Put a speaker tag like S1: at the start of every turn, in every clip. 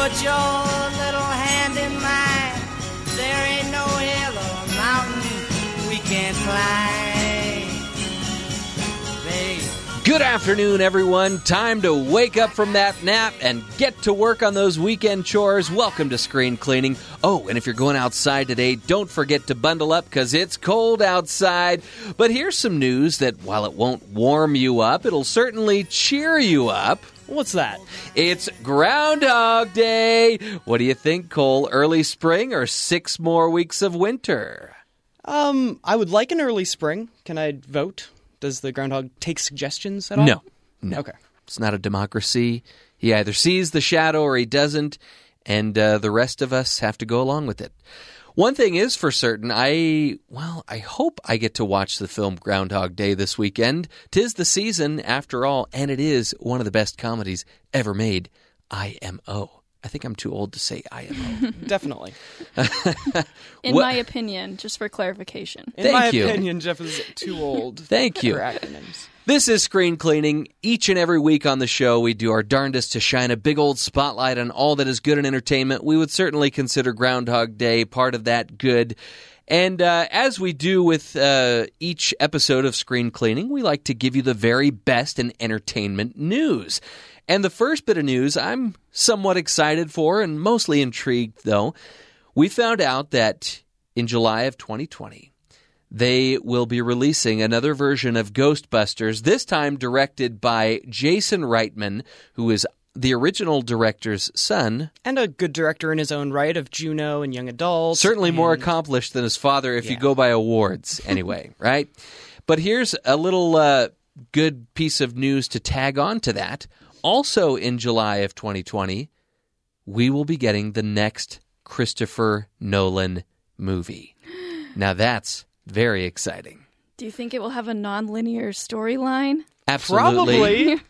S1: put your little hand in mine. There ain't no hill or mountain we can't climb. Babe.
S2: Good afternoon, everyone. Time to wake up from that nap and get to work on those weekend chores. Welcome to Screen Cleaning. Oh, and if you're going outside today, don't forget to bundle up because it's cold outside. But here's some news that while it won't warm you up, it'll certainly cheer you up.
S3: What's that?
S2: It's Groundhog Day. What do you think, Cole? Early spring or six more weeks of winter?
S3: Um, I would like an early spring. Can I vote? Does the groundhog take suggestions at all?
S2: No. No.
S3: Okay.
S2: It's not a democracy. He either sees the shadow or he doesn't, and uh, the rest of us have to go along with it. One thing is for certain, I, well, I hope I get to watch the film Groundhog Day this weekend. Tis the season, after all, and it is one of the best comedies ever made. IMO. I think I'm too old to say IMO.
S3: Definitely.
S4: In
S2: What-
S4: my opinion, just for clarification.
S3: In
S2: Thank
S3: my
S2: you.
S3: opinion, Jeff is too old.
S2: Thank you.
S3: For acronyms.
S2: This is Screen Cleaning. Each and every week on the show, we do our darndest to shine a big old spotlight on all that is good in entertainment. We would certainly consider Groundhog Day part of that good. And uh, as we do with uh, each episode of Screen Cleaning, we like to give you the very best in entertainment news. And the first bit of news I'm somewhat excited for and mostly intrigued, though. We found out that in July of 2020, they will be releasing another version of Ghostbusters, this time directed by Jason Reitman, who is the original director's son.
S3: And a good director in his own right of Juno and Young Adult.
S2: Certainly more accomplished than his father if you go by awards, anyway, right? But here's a little uh, good piece of news to tag on to that. Also in July of 2020, we will be getting the next Christopher Nolan movie. Now that's very exciting.
S4: Do you think it will have a non-linear storyline?
S2: Absolutely.
S3: Probably.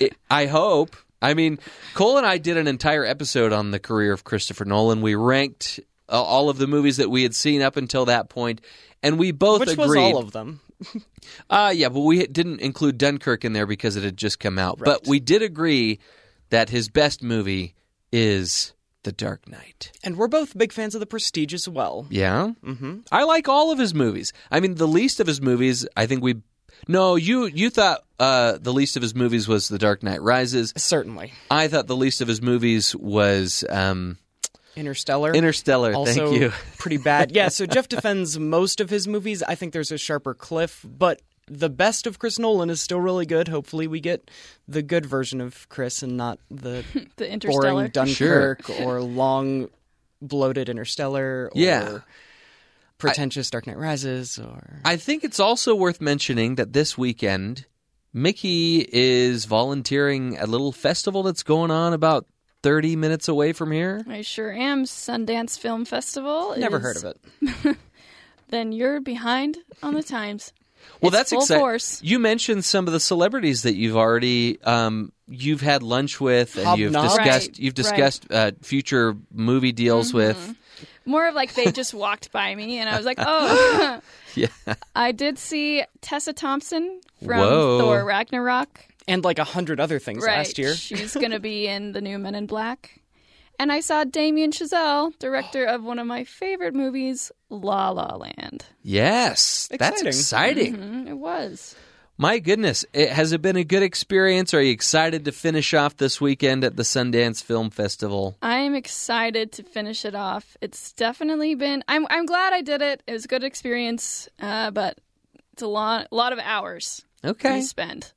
S2: I- I hope. I mean, Cole and I did an entire episode on the career of Christopher Nolan. We ranked uh, all of the movies that we had seen up until that point, and we both
S3: Which
S2: agreed.
S3: was all of them.
S2: Uh, yeah, but we didn't include Dunkirk in there because it had just come out. But we did agree that his best movie is The Dark Knight.
S3: And we're both big fans of The Prestige as well.
S2: Yeah, mm-hmm. I like all of his movies. I mean, the least of his movies, I think we. No, you you thought uh, the least of his movies was The Dark Knight Rises.
S3: Certainly.
S2: I thought the least of his movies was um,
S3: Interstellar.
S2: Interstellar.
S3: also
S2: Thank you.
S3: pretty bad. Yeah, so Jeff defends most of his movies. I think there's a sharper cliff, but the best of Chris Nolan is still really good. Hopefully, we get the good version of Chris and not the
S4: The
S3: boring Dunkirk or long, bloated Interstellar or
S2: Yeah.
S3: pretentious Dark Knight Rises or
S2: I think it's also worth mentioning that this weekend, Mickey is volunteering at a little festival that's going on about 30 minutes away from here.
S4: I sure am. Sundance Film Festival.
S3: never
S4: is-
S3: heard of it.
S4: Then you're behind on the times.
S2: Well,
S4: It's
S2: that's
S4: full
S2: exciting.
S4: force.
S2: You mentioned some of the celebrities that you've already um, you've had lunch with, and you've discussed
S4: Right,
S2: you've
S4: right.
S2: discussed uh, future movie deals with.
S4: More of like they just walked by me, and I was like, oh.
S2: Yeah.
S4: I did see Tessa Thompson from
S2: Whoa.
S4: Thor Ragnarok.
S3: And like a hundred other things
S4: Right.
S3: last year.
S4: She's going to be in the new Men in Black. And I saw Damien Chazelle, director of one of my favorite movies, La La Land.
S2: Yes, that's
S3: Exciting.
S2: exciting.
S4: Mm, it was.
S2: My goodness, it, has it been a good experience? Are you excited to finish off this weekend at the Sundance Film Festival?
S4: I'm excited to finish it off. It's definitely been. I'm. I'm glad I did it. It was a good experience, uh, but it's a lot. A lot of hours
S2: Okay.
S4: to spend.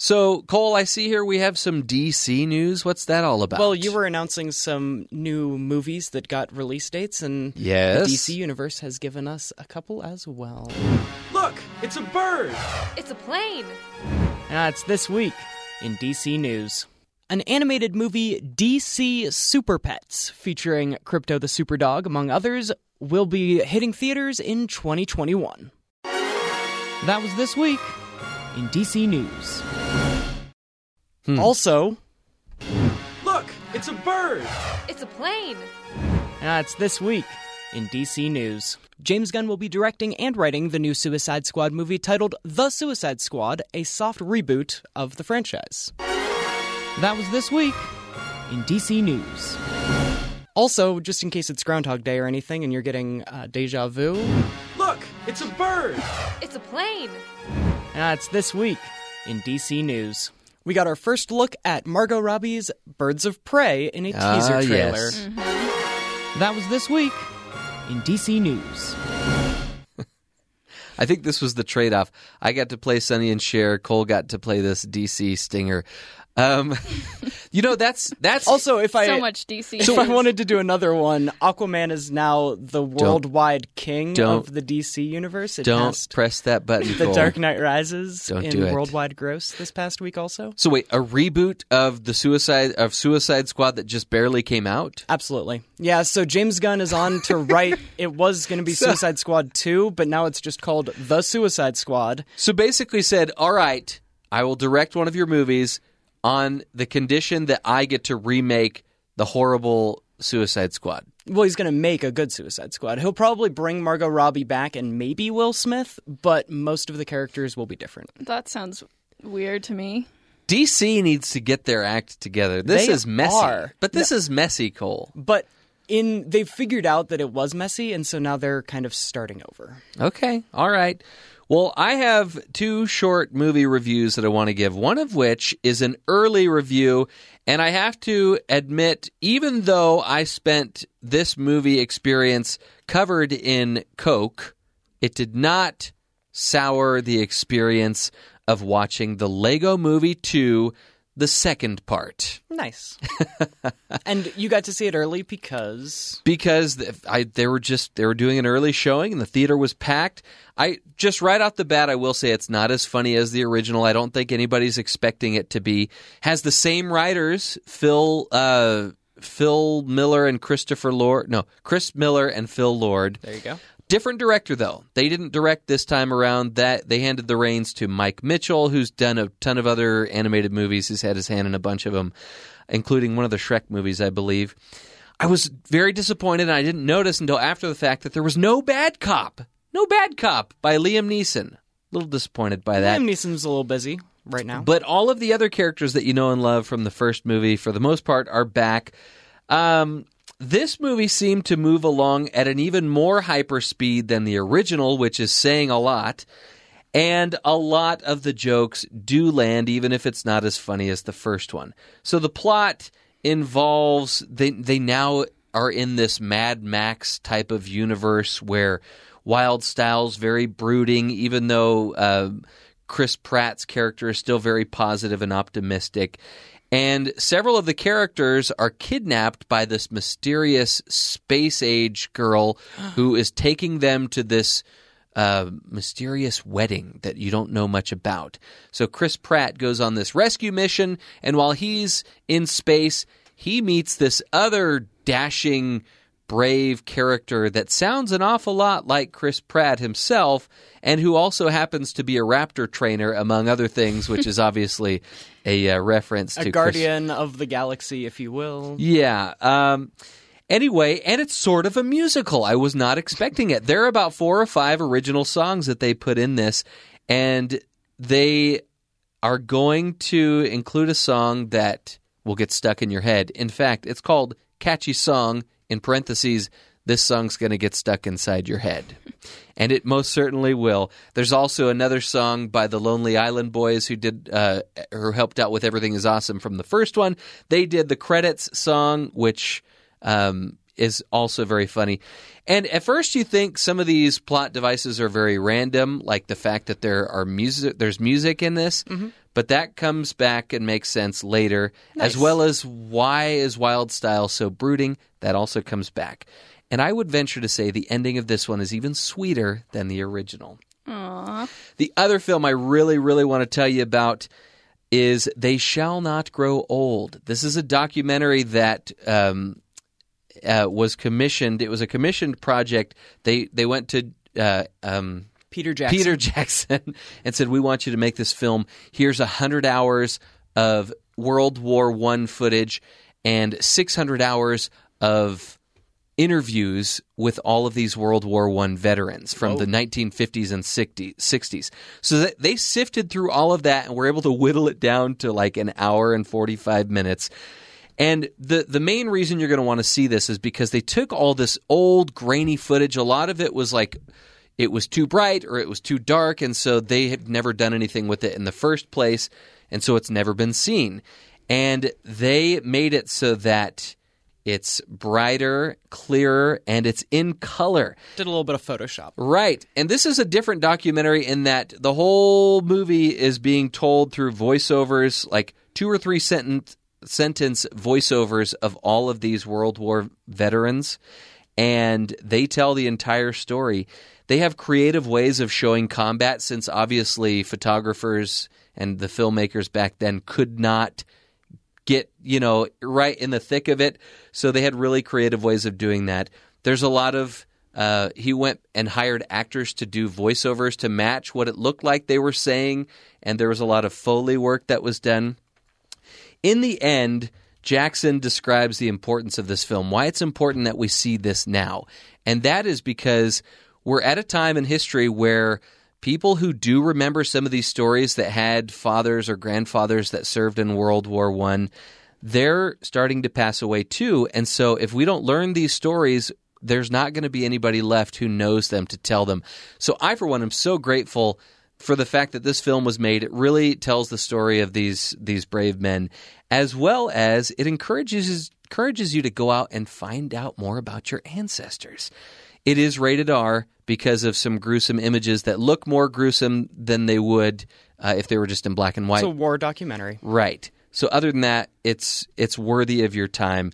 S2: So, Cole, I see here we have some DC news. What's that all about?
S3: Well, you were announcing some new movies that got release dates, and
S2: Yes.
S3: the DC universe has given us a couple as well.
S5: Look, it's a bird.
S6: It's a plane.
S3: Ah, That's this week in DC News. An animated movie, DC Super Pets, featuring Krypto the Super Dog, among others, will be hitting theaters in 2021. That was this week in DC News.
S2: Hmm.
S3: Also,
S5: Look, it's a bird.
S6: It's a plane.
S3: that's this week in DC News. James Gunn will be directing and writing the new Suicide Squad movie titled The Suicide Squad, a soft reboot of the franchise. That was this week in DC News. Also, just in case it's Groundhog Day or anything and you're getting uh, deja vu,
S5: Look, it's a bird.
S6: It's a plane.
S3: That's this week in DC News. We got our first look at Margot Robbie's Birds of Prey in a
S2: Ah,
S3: teaser trailer.
S2: yes.
S3: That was this week in DC News.
S2: I think this was the trade off. I got to play Sonny and Cher. Cole got to play this DC Stinger. Um, you know, that's that's
S3: Also, if I
S4: so much DC.
S3: So if I wanted to do another one, Aquaman is now the worldwide king
S2: don't-
S3: of the DC universe. It
S2: don't press that button.
S3: The Dark Knight Rises
S2: Don't
S3: in
S2: do it.
S3: worldwide gross this past week. Also,
S2: So wait, a reboot of the Suicide of Suicide Squad that just barely came out?
S3: absolutely, yeah. So James Gunn is on to write. it was going to be Suicide Squad two, but now it's just called The Suicide Squad.
S2: So basically said, "All right, I will direct one of your movies on the condition that I get to remake the horrible Suicide Squad."
S3: Well, he's going to make a good Suicide Squad. He'll probably bring Margot Robbie back and maybe Will Smith, but most of the characters will be different.
S4: that sounds weird to me.
S2: DC needs to get their act together. This
S3: They
S2: is messy.
S3: are.
S2: But this is messy, Cole.
S3: But in they've figured out that it was messy, and so now they're kind of starting over.
S2: Okay. All right. Well, I have two short movie reviews that I want to give, one of which is an early review. And I have to admit, even though I spent this movie experience covered in Coke, it did not sour the experience of watching the Lego Movie 2, the second part.
S3: Nice. and you got to see it early because
S2: because I they were just they were doing an early showing and the theater was packed. I just right off the bat I will say it's not as funny as the original. I don't think anybody's expecting it to be. Has the same writers, Phil uh, Phil Miller and Christopher Lord. No, Chris Miller and Phil Lord.
S3: there you go.
S2: Different director though. They didn't direct this time around. That they handed the reins to Mike Mitchell, who's done a ton of other animated movies. He's had his hand in a bunch of them, including one of the Shrek movies, I believe. I was very disappointed, and I didn't notice until after the fact that there was no bad cop. No bad cop by Liam Neeson. A little disappointed by that.
S3: Liam Neeson's a little busy right now.
S2: But all of the other characters that you know and love from the first movie, for the most part, are back. Um, this movie seemed to move along at an even more hyper speed than the original, which is saying a lot. And a lot of the jokes do land, even if it's not as funny as the first one. So the plot involves they they now are in this Mad Max type of universe where Wyldstyle's very brooding, even though uh, Chris Pratt's character is still very positive and optimistic. And several of the characters are kidnapped by this mysterious space age girl who is taking them to this uh, mysterious wedding that you don't know much about. So Chris Pratt goes on this rescue mission, and while he's in space, he meets this other dashing, brave character that sounds an awful lot like Chris Pratt himself, and who also happens to be a raptor trainer, among other things, which is obviously a uh, reference to
S3: a
S2: Chris-
S3: guardian of the galaxy, if you will.
S2: yeah. Um, anyway, and it's sort of a musical. I was not expecting it. There are about four or five original songs that they put in this, and they are going to include a song that will get stuck in your head. In fact, it's called Catchy Song, in parentheses, this song's going to get stuck inside your head. And it most certainly will. There's also another song by the Lonely Island Boys who did uh, who helped out with Everything Is Awesome from the first one. They did the credits song, which um, is also very funny. And at first, you think some of these plot devices are very random, like the fact that there are music, there's music in this. But that comes back and makes sense later, as well as why is Wyldstyle so brooding. That also comes back. And I would venture to say the ending of this one is even sweeter than the original. Aww. The other film I really, really want to tell you about is They Shall Not Grow Old. This is a documentary that um, uh, was commissioned. It was a commissioned project. They they went to uh, um,
S3: Peter Jackson.
S2: Peter Jackson and said, "We want you to make this film. Here's a hundred hours of World War One footage and six hundred hours of." interviews with all of these World War One veterans from the 1950s and 60s. So they sifted through all of that and were able to whittle it down to like an hour and 45 minutes. And the the main reason you're going to want to see this is because they took all this old grainy footage. A lot of it was like it was too bright or it was too dark, and so they had never done anything with it in the first place, and so it's never been seen. And they made it so that it's brighter, clearer, and it's in color.
S3: Did a little bit of Photoshop.
S2: Right. And this is a different documentary in that the whole movie is being told through voiceovers, like two or three sentence sentence voiceovers of all of these World War veterans and they tell the entire story. They have creative ways of showing combat since obviously photographers and the filmmakers back then could not get, you know, right in the thick of it. So they had really creative ways of doing that. There's a lot of uh, he went and hired actors to do voiceovers to match what it looked like they were saying, and there was a lot of Foley work that was done. In the end, Jackson describes the importance of this film, why it's important that we see this now. And that is because we're at a time in history where people who do remember some of these stories that had fathers or grandfathers that served in World War One, they're starting to pass away too. And so if we don't learn these stories, there's not going to be anybody left who knows them to tell them. So I, for one, am so grateful for the fact that this film was made. It really tells the story of these these brave men, as well as it encourages encourages you to go out and find out more about your ancestors. It is rated R because of some gruesome images that look more gruesome than they would uh, if they were just in black and white.
S3: It's a war documentary.
S2: Right. So other than that, it's it's worthy of your time,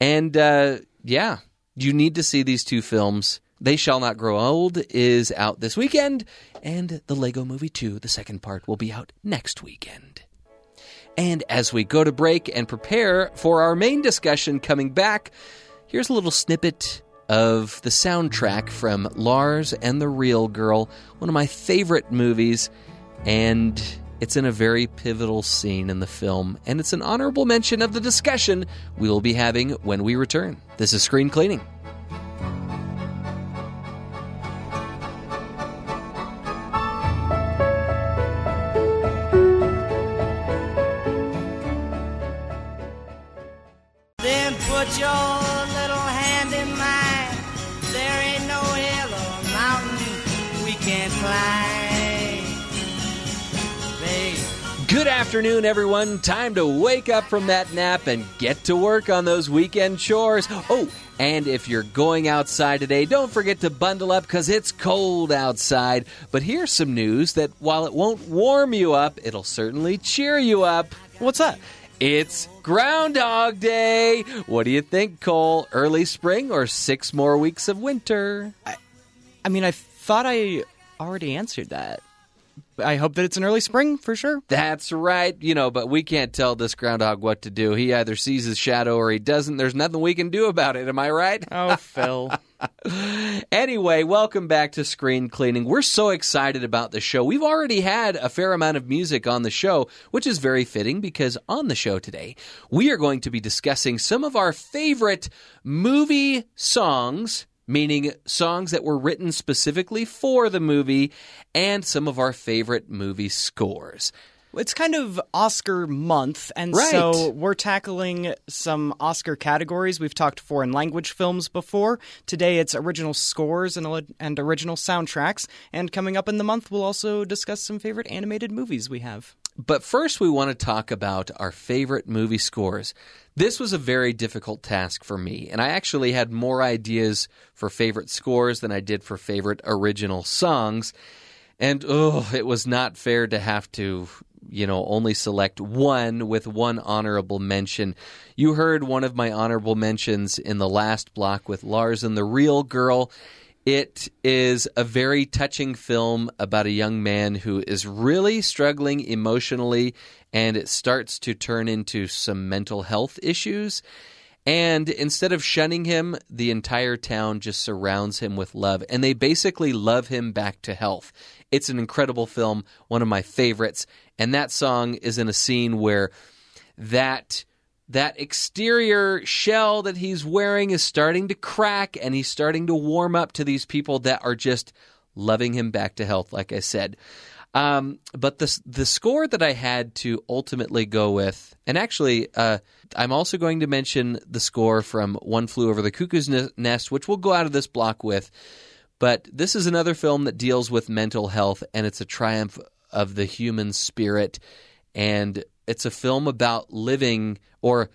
S2: and uh, yeah, you need to see these two films. They Shall Not Grow Old is out this weekend, and the Lego Movie 2, the second part, will be out next weekend. And as we go to break and prepare for our main discussion coming back, here's a little snippet of the soundtrack from Lars and the Real Girl, one of my favorite movies, and it's in a very pivotal scene in the film, and it's an honorable mention of the discussion we will be having when we return. This is Screen Cleaning. Afternoon, everyone. Time to wake up from that nap and get to work on those weekend chores. Oh, and if you're going outside today, don't forget to bundle up because it's cold outside. But here's some news that while it won't warm you up, it'll certainly cheer you up.
S3: What's that?
S2: It's Groundhog Day. What do you think, Cole? Early spring or six more weeks of winter?
S3: I mean, I thought I already answered that. I hope that it's an early spring for sure.
S2: That's right. You know, but we can't tell this groundhog what to do. He either sees his shadow or he doesn't. There's nothing we can do about it. Am I right?
S3: Oh, Phil.
S2: Anyway, welcome back to Screen Cleaning. We're so excited about the show. We've already had a fair amount of music on the show, which is very fitting because on the show today, we are going to be discussing some of our favorite movie songs meaning songs that were written specifically for the movie, and some of our favorite movie scores.
S3: It's kind of Oscar month, and
S2: Right.
S3: so we're tackling some Oscar categories. We've talked foreign language films before. Today it's original scores and, and original soundtracks. And coming up in the month, we'll also discuss some favorite animated movies we have.
S2: But first, we want to talk about our favorite movie scores. This was a very difficult task for me, and I actually had more ideas for favorite scores than I did for favorite original songs. And oh, it was not fair to have to, you know, only select one with one honorable mention. You heard one of my honorable mentions in the last block with Lars and the Real Girl. It is a very touching film about a young man who is really struggling emotionally, and it starts to turn into some mental health issues. And instead of shunning him, the entire town just surrounds him with love, and they basically love him back to health. It's an incredible film, one of my favorites, and that song is in a scene where that that exterior shell that he's wearing is starting to crack and he's starting to warm up to these people that are just loving him back to health like i said um, but the the score that i had to ultimately go with and actually uh, I'm also going to mention the score from One Flew Over the Cuckoo's Nest, which we'll go out of this block with. But this is another film that deals with mental health, and it's a triumph of the human spirit. And it's a film about living or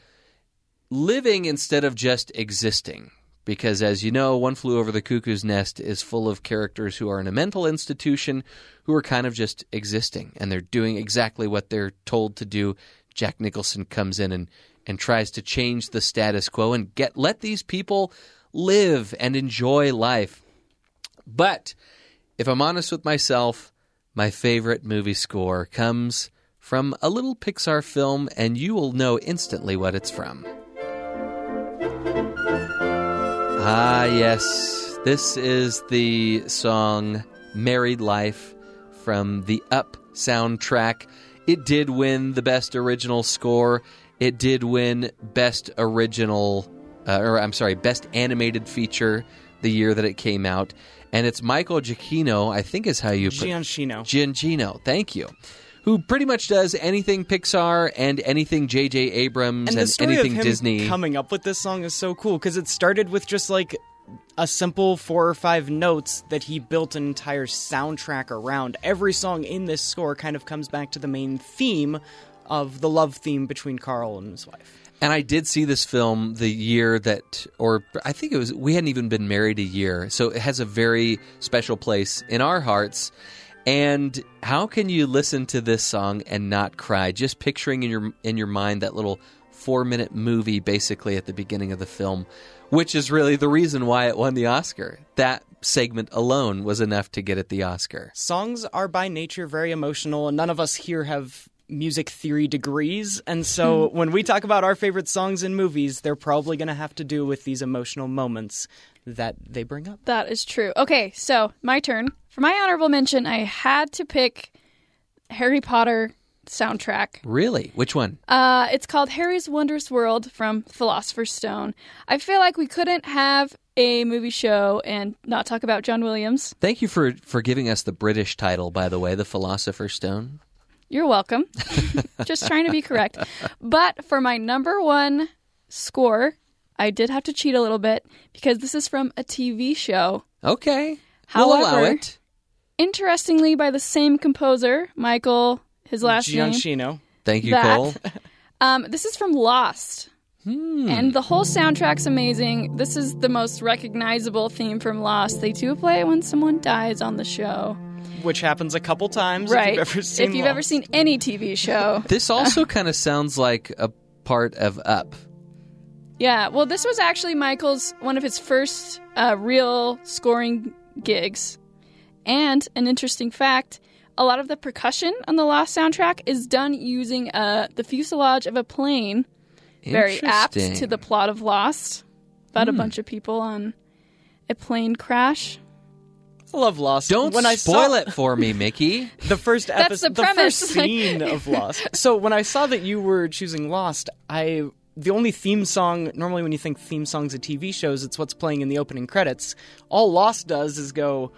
S2: living instead of just existing. Because, as you know, One Flew Over the Cuckoo's Nest is full of characters who are in a mental institution who are kind of just existing and they're doing exactly what they're told to do. Jack Nicholson comes in and, and tries to change the status quo and get let these people live and enjoy life. But if I'm honest with myself, my favorite movie score comes from a little Pixar film, and you will know instantly what it's from. Ah, yes. This is the song Married Life from the Up soundtrack. It did win the Best Original Score. It did win Best Original, uh, or I'm sorry, Best Animated Feature the year that it came out. And it's Michael Giacchino, I think is how you put
S3: Giancino.
S2: Giacchino, thank you. Who pretty much does anything Pixar and anything J.J. Abrams
S3: And
S2: and,
S3: the story
S2: anything
S3: of him
S2: Disney.
S3: coming up with this song is so cool because it started with just like a simple four or five notes that he built an entire soundtrack around. Every song in this score kind of comes back to the main theme of the love theme between Carl and his wife.
S2: And I did see this film the year that, or I think it was, we hadn't even been married a year. So it has a very special place in our hearts. And how can you listen to this song and not cry? Just picturing in your in your mind that little four minute movie, basically at the beginning of the film, which is really the reason why it won the Oscar. That segment alone was enough to get it the Oscar.
S3: Songs are by nature very emotional, and none of us here have music theory degrees. And so hmm. when we talk about our favorite songs in movies, they're probably going to have to do with these emotional moments that they bring up.
S4: That is true. Okay, so my turn. For my honorable mention, I had to pick Harry Potter soundtrack.
S2: Really? Which one?
S4: Uh, it's called Harry's Wondrous World from Philosopher's Stone. I feel like we couldn't have a movie show and not talk about John Williams.
S2: Thank you for for giving us the British title, by the way, the Philosopher's Stone.
S4: You're welcome. Just trying to be correct. But for my number one score, I did have to cheat a little bit because this is from a TV show.
S2: Okay. we'll allow it.
S4: Interestingly, by the same composer, Michael, his last name.
S3: Giacchino.
S2: Thank you,
S4: that.
S2: Cole.
S4: Um, this is from Lost.
S2: Hmm.
S4: And the whole soundtrack's amazing. This is the most recognizable theme from Lost. They do play it when someone dies on the show.
S3: Which happens a couple times
S4: right.
S3: if you've ever seen
S4: if you've ever seen any TV show.
S2: This also kind of sounds like a part of Up.
S4: yeah. Well, this was actually Michael's one of his first uh, real scoring gigs. And an interesting fact a lot of the percussion on the Lost soundtrack is done using uh, the fuselage of a plane. Very apt
S2: Hmm.
S4: to the plot of Lost. About a bunch of people on a plane crash.
S3: I love Lost.
S2: Don't
S3: when I
S2: spoil
S3: saw
S2: it for me, Mickey.
S3: The first episode,
S4: the
S3: first scene of Lost. So when I saw that you were choosing Lost, I the only theme song normally when you think theme songs of TV shows, it's what's playing in the opening credits. All Lost does is go.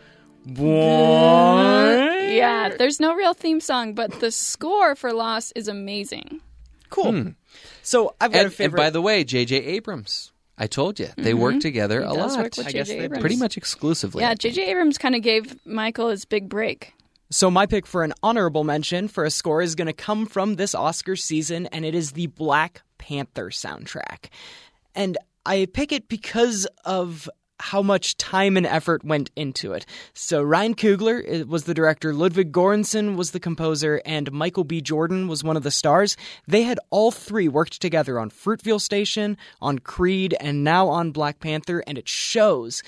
S3: What?
S4: Yeah, there's no real theme song, but the score for Lost is amazing.
S3: Cool. So I've got
S2: and,
S3: a
S2: and
S3: favorite.
S2: by the way, J.J. Abrams. I told you they work together a
S4: Mm-hmm. does
S2: lot,
S4: work with
S3: I guess
S4: J.J.
S3: they.
S4: Abrams.
S2: pretty much exclusively.
S4: Yeah,
S2: I think.
S4: J.J. Abrams kind of gave Michael his big break.
S3: So my pick for an honorable mention for a score is going to come from this Oscar season, and it is the Black Panther soundtrack. And I pick it because of how much time and effort went into it. So Ryan uh, was the director, Ludwig Göransson was the composer, and Michael B. Jordan was one of the stars. They had all three worked together on Fruitvale Station, on Creed, and now on Black Panther, and it shows.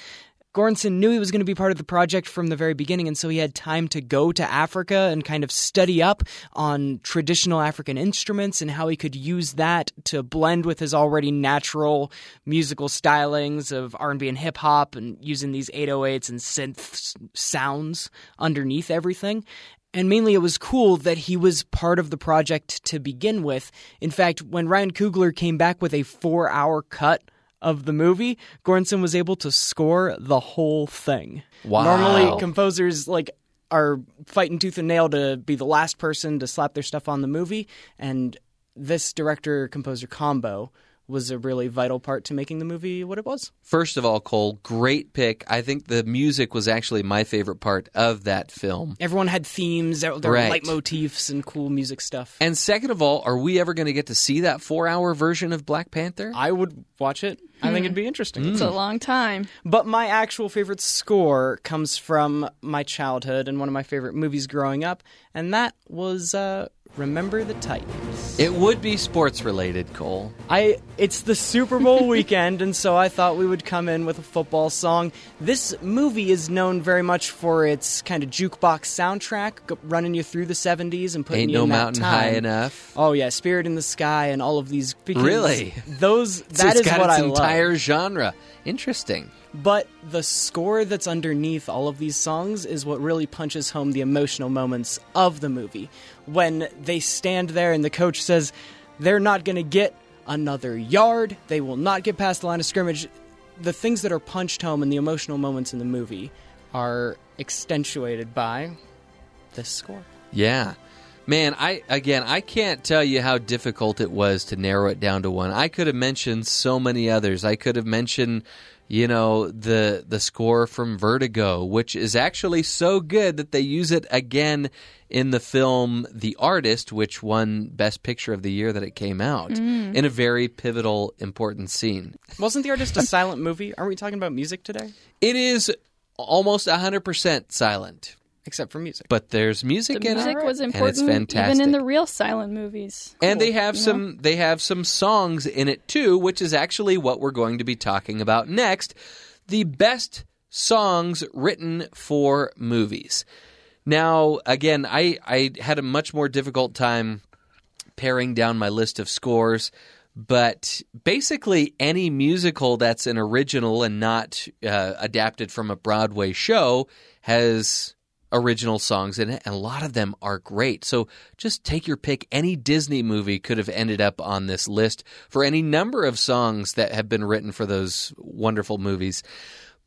S3: Göransson knew he was going to be part of the project from the very beginning, and so he had time to go to Africa and kind of study up on traditional African instruments and how he could use that to blend with his already natural musical stylings of R&B and hip hop and using these 808s and synth sounds underneath everything. And mainly, it was cool that he was part of the project to begin with. In fact, when Ryan Coogler came back with a four hour cut of the movie, Göransson was able to score the whole thing.
S2: Wow.
S3: Normally, composers like are fighting tooth and nail to be the last person to slap their stuff on the movie, and this director composer combo was a really vital part to making the movie what it was.
S2: First of all, Cole, great pick. I think the music was actually my favorite part of that film.
S3: Everyone had themes, there, there
S2: Right.
S3: were leitmotifs and cool music stuff.
S2: And second of all, are we ever going to get to see that four hour version of Black Panther?
S3: I would watch it. I think it'd be interesting.
S4: It's a long time.
S3: But my actual favorite score comes from my childhood and one of my favorite movies growing up, and that was uh, Remember the Titans.
S2: It would be sports related, Cole.
S3: I it's the Super Bowl weekend, and so I thought we would come in with a football song. This movie is known very much for its kind of jukebox soundtrack, running you through the '70s and putting
S2: Ain't
S3: you
S2: no
S3: in that
S2: mountain high
S3: time.
S2: enough.
S3: Oh yeah, Spirit in the Sky and all of these.
S2: Really?
S3: Those
S2: So
S3: that
S2: it's
S3: is what
S2: its
S3: I love.
S2: entire genre. Interesting.
S3: But the score that's underneath all of these songs is what really punches home the emotional moments of the movie. When they stand there and the coach says, they're not going to get another yard, they will not get past the line of scrimmage. The things that are punched home and the emotional moments in the movie are extentuated by this score.
S2: Yeah. Man, I again, I can't tell you how difficult it was to narrow it down to one. I could have mentioned so many others. I could have mentioned, you know, the the score from Vertigo, which is actually so good that they use it again in the film The Artist, which won Best Picture of the year that it came out, mm. in a very pivotal, important scene.
S3: Wasn't The Artist a silent movie? Aren't we talking about music today?
S2: It is almost 100% silent,
S3: Except for music.
S2: but there's music
S4: The
S2: in
S4: music
S2: it.
S4: was
S2: and
S4: important
S2: it's fantastic.
S4: even in the real silent movies.
S2: and they have
S4: you know?
S2: some they have some songs in it too which is actually what we're going to be talking about next the best songs written for movies now again i i had a much more difficult time paring down my list of scores but basically any musical that's an original and not uh, adapted from a broadway show has original songs in it, and a lot of them are great. So just take your pick. Any Disney movie could have ended up on this list for any number of songs that have been written for those wonderful movies.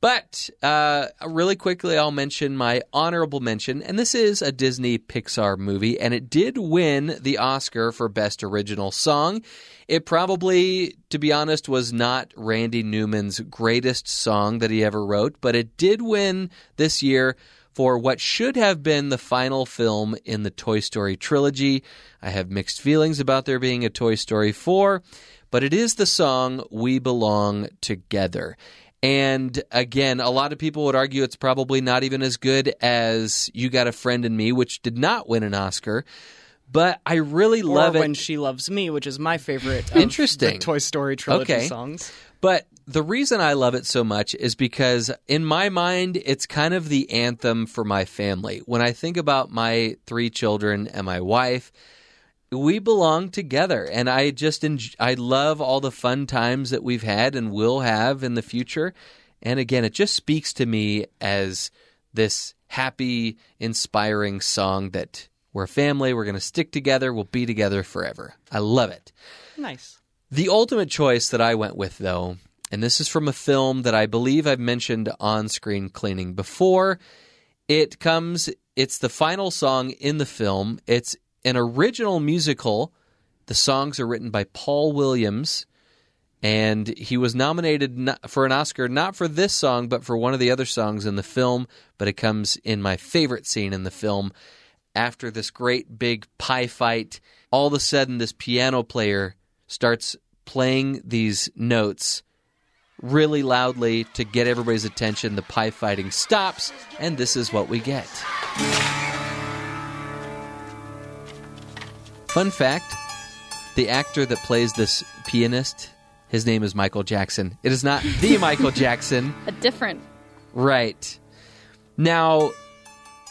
S2: But uh, really quickly, I'll mention my honorable mention, and this is a Disney Pixar movie, and it did win the Oscar for Best Original Song. It probably, to be honest, was not Randy Newman's greatest song that he ever wrote, but it did win this year for what should have been the final film in the Toy Story trilogy. I have mixed feelings about there being a Toy Story 4, but it is the song We Belong Together. And again, a lot of people would argue it's probably not even as good as You Got a Friend in Me, which did not win an Oscar. But I really
S3: or
S2: love it.
S3: When She Loves Me, which is my favorite of
S2: Interesting.
S3: the Toy Story trilogy
S2: Okay.
S3: songs.
S2: But the reason I love it so much is because, in my mind, it's kind of the anthem for my family. When I think about my three children and my wife, we belong together, and I just I love all the fun times that we've had and will have in the future. And again, it just speaks to me as this happy, inspiring song that we're a family, we're going to stick together, we'll be together forever. I love it.
S3: Nice.
S2: The ultimate choice that I went with, though, and this is from a film that I believe I've mentioned on screen cleaning before. It comes, it's the final song in the film. It's an original musical. The songs are written by Paul Williams, and he was nominated for an Oscar not for this song, but for one of the other songs in the film. But it comes in my favorite scene in the film. After this great big pie fight, all of a sudden, this piano player starts playing these notes really loudly to get everybody's attention. The pie fighting stops, and this is what we get. Fun fact the actor that plays this pianist, his name is Michael Jackson. It is not the Michael Jackson.
S4: A different.
S2: Right. Now,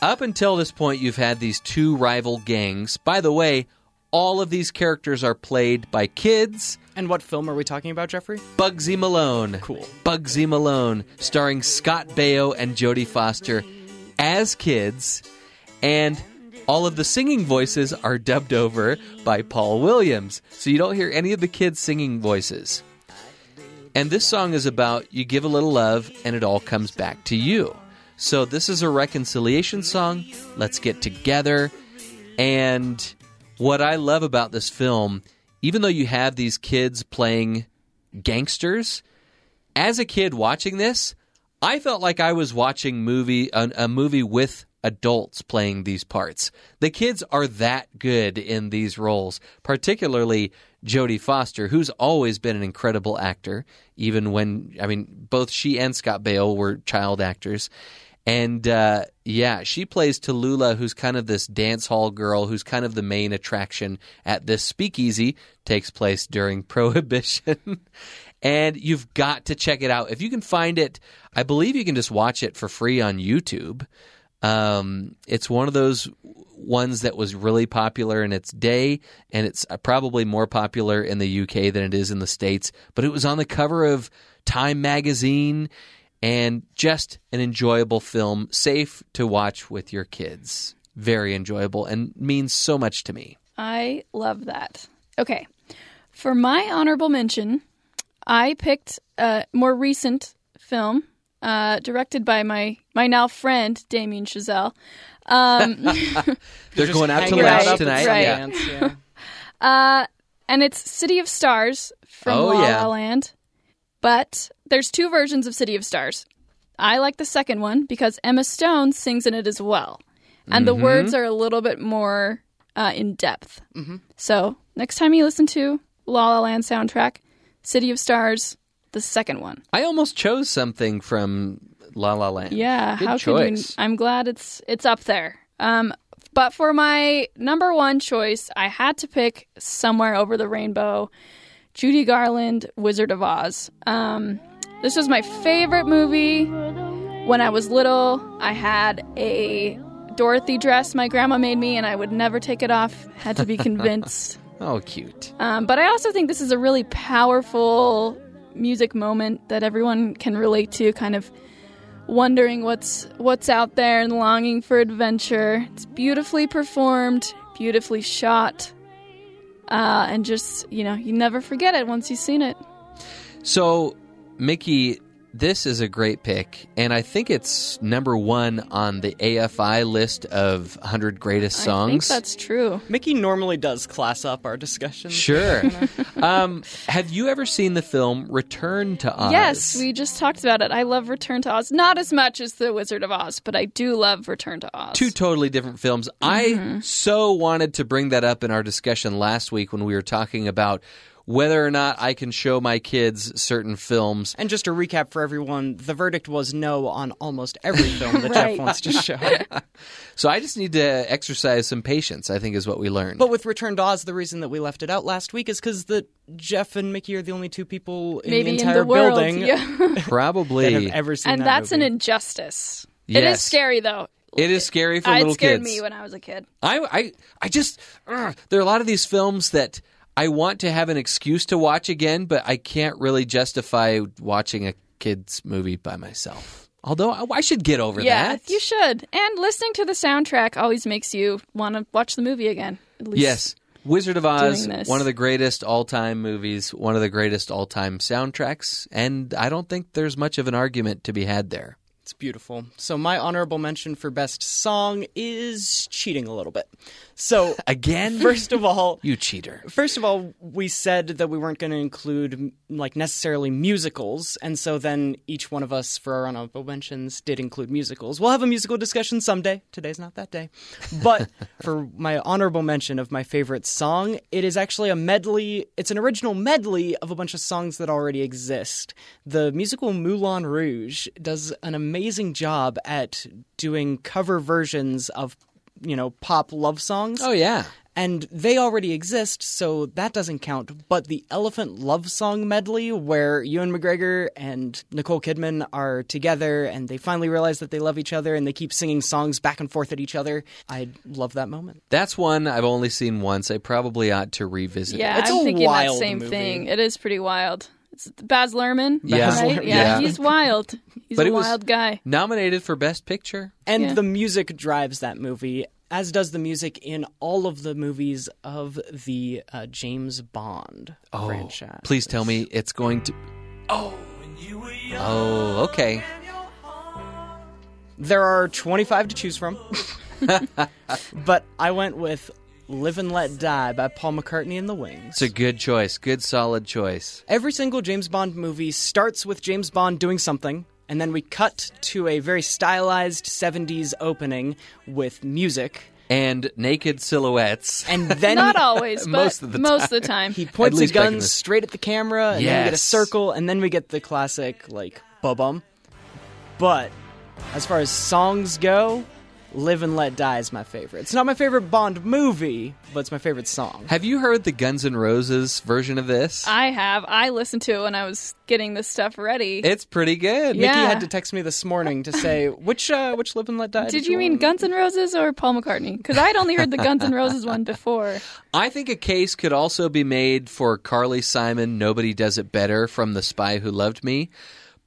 S2: up until this point, you've had these two rival gangs. By the way, all of these characters are played by kids.
S3: And what film are we talking about, Jeffrey?
S2: Bugsy Malone.
S3: Cool.
S2: Bugsy Malone, starring Scott Baio and Jodie Foster as kids, and all of the singing voices are dubbed over by Paul Williams. So you don't hear any of the kids' singing voices. And this song is about you give a little love and it all comes back to you. So this is a reconciliation song. Let's get together. And what I love about this film even though you have these kids playing gangsters, as a kid watching this, I felt like I was watching movie a, a movie with adults playing these parts. The kids are that good in these roles, particularly Jodie Foster, who's always been an incredible actor, even when I mean both she and Scott Baio were child actors. And uh, yeah, she plays Tallulah, who's kind of this dance hall girl, who's kind of the main attraction at this speakeasy. Takes place during Prohibition, and you've got to check it out if you can find it. I believe you can just watch it for free on YouTube. Um, it's one of those ones that was really popular in its day, and it's uh, probably more popular in the UK than it is in the States. But it was on the cover of Time magazine, and just an enjoyable film, safe to watch with your kids. Very enjoyable and means so much to me.
S4: I love that. Okay. For my honorable mention, I picked a more recent film uh, directed by my, my now friend, Damien Chazelle. Um,
S2: They're going out to
S3: hanging
S4: lunch
S2: lunch
S3: up at
S2: tonight.
S4: Right.
S2: Yeah.
S3: Yeah.
S4: uh, and it's City of Stars from
S2: Oh,
S4: La
S2: yeah.
S4: La Land. But there's two versions of City of Stars. I like the second one because Emma Stone sings in it as well. And
S2: Mm-hmm.
S4: the words are a little bit more uh, in depth. So next time you listen to La La Land soundtrack, City of Stars, the second one.
S2: I almost chose something from La La Land.
S4: Yeah,
S2: Good
S4: how
S2: choice.
S4: could you? I'm glad it's it's up there. Um, but for my number one choice, I had to pick Somewhere Over the Rainbow, Judy Garland, Wizard of Oz. Um, this was my favorite movie when I was little. I had a Dorothy dress my grandma made me, and I would never take it off. Had to be convinced.
S2: Oh, cute.
S4: Um, but I also think this is a really powerful music moment that everyone can relate to, kind of wondering what's what's out there and longing for adventure. It's beautifully performed, beautifully shot, uh, and just you know you never forget it once you've seen it.
S2: So, Mickey, this is a great pick, and I think it's number one on the AFI list of 100 greatest
S4: I think
S2: songs.
S4: that's true.
S3: Mickey normally does class up our discussion.
S2: Sure. um, have you ever seen the film Return to Oz?
S4: Yes, we just talked about it. I love Return to Oz, not as much as The Wizard of Oz, but I do love Return to Oz.
S2: Two totally different films.
S4: Mm-hmm.
S2: I so wanted to bring that up in our discussion last week when we were talking about whether or not I can show my kids certain films.
S3: And just to recap for everyone, the verdict was no on almost every film that
S4: Right.
S3: Jeff wants to show.
S2: So I just need to exercise some patience, I think is what we learned.
S3: But with Return to Oz, the reason that we left it out last week is because that Jeff and Mickey are the only two people in
S4: Maybe
S3: the entire
S4: in the world,
S3: building
S4: yeah.
S3: that have
S2: Probably.
S3: ever seen
S4: and
S3: that
S4: that's
S3: movie.
S4: an injustice. It is scary though.
S2: It is scary for
S4: Uh,
S2: little
S4: it scared
S2: kids.
S4: me when I was a kid.
S2: I, I, I just ugh, there are a lot of these films that I want to have an excuse to watch again, but I can't really justify watching a kids movie by myself. Although I, I should get over
S4: yeah,
S2: that.
S4: you should. And listening to the soundtrack always makes you want to watch the movie again. At least.
S2: Yes. Wizard of Oz, one of the greatest all time movies, one of the greatest all time soundtracks, and I don't think there's much of an argument to be had there.
S3: It's beautiful. So my honorable mention for best song is cheating a little bit. So
S2: Again?
S3: first of all,
S2: You cheater.
S3: First of all, we said that we weren't going to include like necessarily musicals, and so then each one of us for our honorable mentions did include musicals. We'll have a musical discussion someday. Today's not that day. But for my honorable mention of my favorite song, it is actually a medley. It's an original medley of a bunch of songs that already exist. The musical Moulin Rouge does an amazing job at doing cover versions of you know pop love songs
S2: Oh, yeah.
S3: and they already exist, so that doesn't count. But the Elephant Love Song medley, where Ewan McGregor and Nicole Kidman are together and they finally realize that they love each other and they keep singing songs back and forth at each other, I love that moment.
S2: That's one I've only seen once. I probably ought to revisit
S4: Yeah,
S2: it.
S3: It's
S4: I'm
S3: a
S4: thinking
S3: wild
S4: that same
S3: movie.
S4: thing. It is pretty wild. It's Baz Luhrmann,
S2: Yeah.
S3: Baz
S4: right? Yeah,
S2: yeah.
S4: he's wild. He's
S2: But
S4: a
S2: it was-
S4: wild guy.
S2: Nominated for Best Picture.
S3: And
S4: Yeah.
S3: the music drives that movie, as does the music in all of the movies of the uh, James Bond franchise.
S2: Please tell me it's going to. Oh. Oh, okay.
S3: There are 25 to choose from. but I went with Live and Let Die by Paul McCartney and the Wings.
S2: It's a good choice. Good, solid choice.
S3: Every single James Bond movie starts with James Bond doing something, and then we cut to a very stylized 70s opening with music.
S2: And naked silhouettes.
S3: And then
S4: Not always, but
S2: Most of the
S4: most of the time.
S3: he points his
S2: least back in
S3: guns straight at the camera, and then we get a circle, and then we get the classic, like, bum. But as far as songs go, Live and Let Die is my favorite. It's not my favorite Bond movie, but it's my favorite song.
S2: Have you heard the Guns N' Roses version of this?
S4: I have. I listened to it when I was getting this stuff ready.
S2: it's pretty good.
S4: Yeah.
S3: Mickey had to text me this morning to say which uh, which Live and Let Die.
S4: Did you mean
S3: want?
S4: Guns N' Roses or Paul McCartney? Because I'd only heard the Guns N' Roses one before.
S2: I think a case could also be made for Carly Simon, Nobody Does It Better from The Spy Who Loved Me.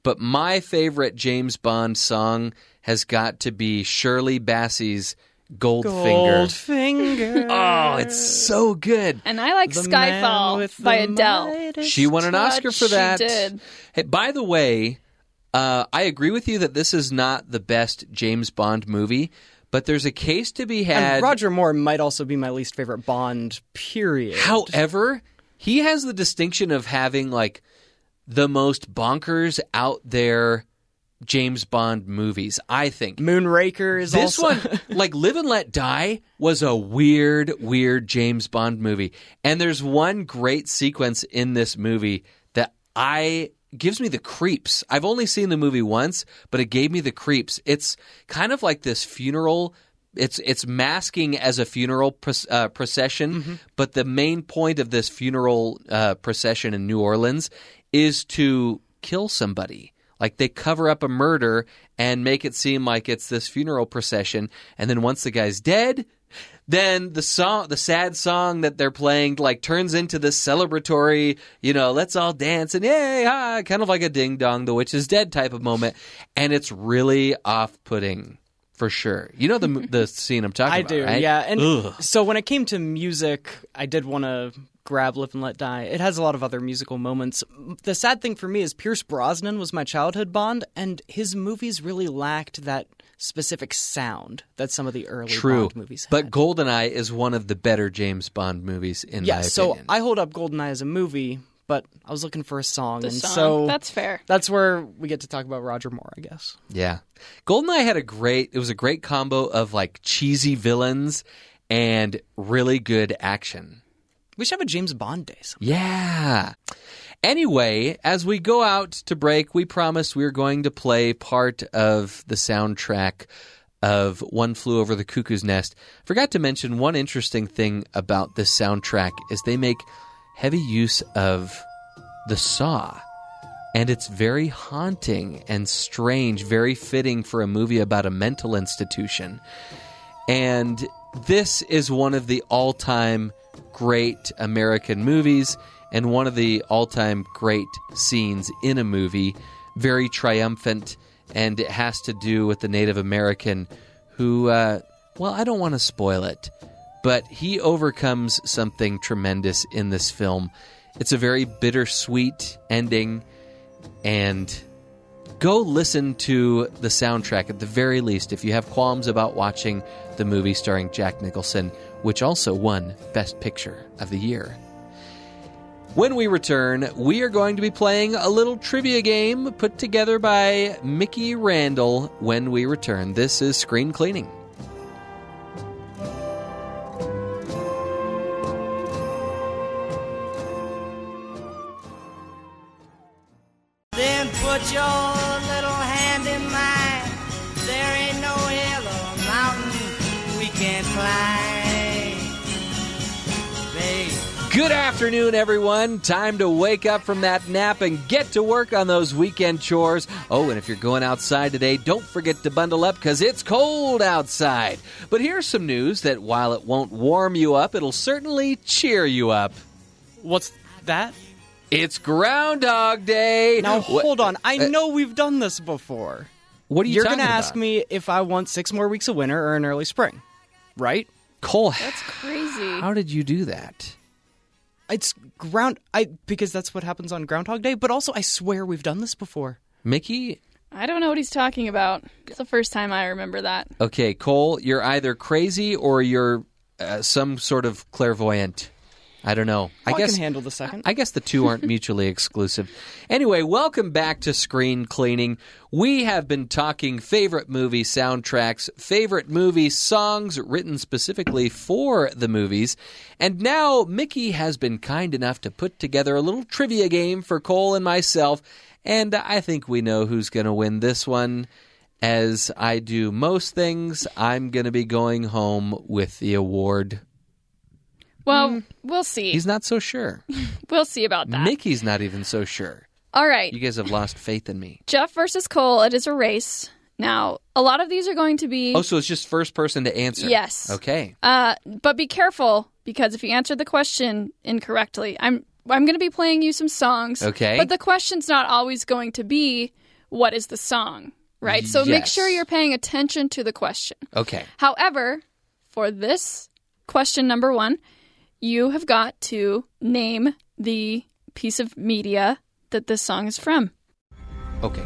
S2: But my favorite James Bond song has got to be Shirley Bassey's Goldfinger.
S3: Goldfinger.
S2: Oh, it's so good.
S4: And I like
S3: The
S4: Skyfall
S3: with
S4: by
S3: the
S4: Adele.
S2: She won an. Oscar for
S4: She
S2: that.
S4: did.
S2: Hey, by the way, uh, I agree with you that this is not the best James Bond movie, but there's a case to be had.
S3: And Roger Moore might also be my least favorite Bond. Period.
S2: However, he has the distinction of having like the most bonkers out there James Bond movies, I think.
S3: Moonraker is
S2: This
S3: also
S2: one, like Live and Let Die, was a weird, weird James Bond movie. And there's one great sequence in this movie that I gives me the creeps. I've only seen the movie once, but it gave me the creeps. It's kind of like this funeral. It's it's masking as a funeral proc- uh, procession, but the main point of this funeral uh, procession in New Orleans is to kill somebody. Like they cover up a murder and make it seem like it's this funeral procession, and then once the guy's dead, then the song, the sad song that they're playing, like turns into this celebratory, you know, let's all dance and yay, ah, kind of like a ding dong, the witch is dead type of moment, and it's really off-putting for sure. You know the the scene I'm talking
S3: I
S2: about, I
S3: do,
S2: right?
S3: yeah. And
S2: Ugh.
S3: so when it came to music, I did want to grab Live and Let Die. It has a lot of other musical moments. The sad thing for me is Pierce Brosnan was my childhood Bond, and his movies really lacked that specific sound that some of the early
S2: True,
S3: Bond movies had.
S2: but Goldeneye is one of the better James Bond movies in
S3: yeah,
S2: my
S3: so. I hold up Goldeneye as a movie, but I was looking for a song,
S4: The
S3: and
S4: song.
S3: so
S4: That's fair.
S3: that's where we get to talk about Roger Moore, I guess.
S2: Yeah. Goldeneye had a great it was a great combo of like cheesy villains and really good action.
S3: We should have a James Bond day. sometime.
S2: Yeah. Anyway, as we go out to break, we promised we were going to play part of the soundtrack of One Flew Over the Cuckoo's Nest. Forgot to mention one interesting thing about this soundtrack is they make heavy use of the saw. And it's very haunting and strange, very fitting for a movie about a mental institution. And this is one of the all time great American movies and one of the all time great scenes in a movie. Very triumphant, and it has to do with the Native American who, uh, well, I don't want to spoil it, but he overcomes something tremendous in this film. It's a very bittersweet ending, and go listen to the soundtrack at the very least if you have qualms about watching the movie starring Jack Nicholson, which also won Best Picture of the Year. When we return, we are going to be playing a little trivia game put together by Mickey Randall when we return. This is Screen Cleaning.
S1: Put your little hand in mine. There ain't no hill or mountain we can't climb. Babe.
S2: Good afternoon, everyone. Time to wake up from that nap and get to work on those weekend chores. Oh, and if you're going outside today, don't forget to bundle up because it's cold outside. But here's some news that while it won't warm you up, it'll certainly cheer you up.
S3: What's that?
S2: It's Groundhog Day.
S3: Now
S2: Wha-
S3: hold on. I know we've done this before.
S2: What are you
S3: You're gonna ask me if I want six more weeks of winter or an early spring, right?
S2: Cole,
S4: That's crazy.
S2: how did you do that?
S3: It's ground. I because that's what happens on Groundhog Day. But also, I swear we've done this before.
S2: Mickey?
S4: I don't know what he's talking about. It's the first time I remember that.
S2: Okay, Cole, you're either crazy or you're uh, some sort of clairvoyant. I don't know. I oh,
S3: I
S2: guess
S3: can handle the second.
S2: I guess the two aren't mutually exclusive. Anyway, welcome back to Screen Cleaning. We have been talking favorite movie soundtracks, favorite movie songs written specifically for the movies, and now Mickey has been kind enough to put together a little trivia game for Cole and myself, and I think we know who's going to win this one. As I do most things, I'm going to be going home with the award.
S4: Well, we'll see.
S2: He's not so sure.
S4: We'll see about that.
S2: Mickey's not even so sure.
S4: All right.
S2: You guys have lost faith in me.
S4: Jeff versus Cole. It is a race. Now, a lot of these are going to be
S2: Oh, so it's just first person to answer.
S4: Yes.
S2: Okay.
S4: Uh, but be careful because if you answer the question incorrectly, I'm I'm going to be playing you some songs.
S2: Okay.
S4: But the question's not always going to be what is the song, right? So make sure you're paying attention to the question.
S2: Okay.
S4: However, for this question number 1, you have got to name the piece of media that this song is from.
S2: Okay.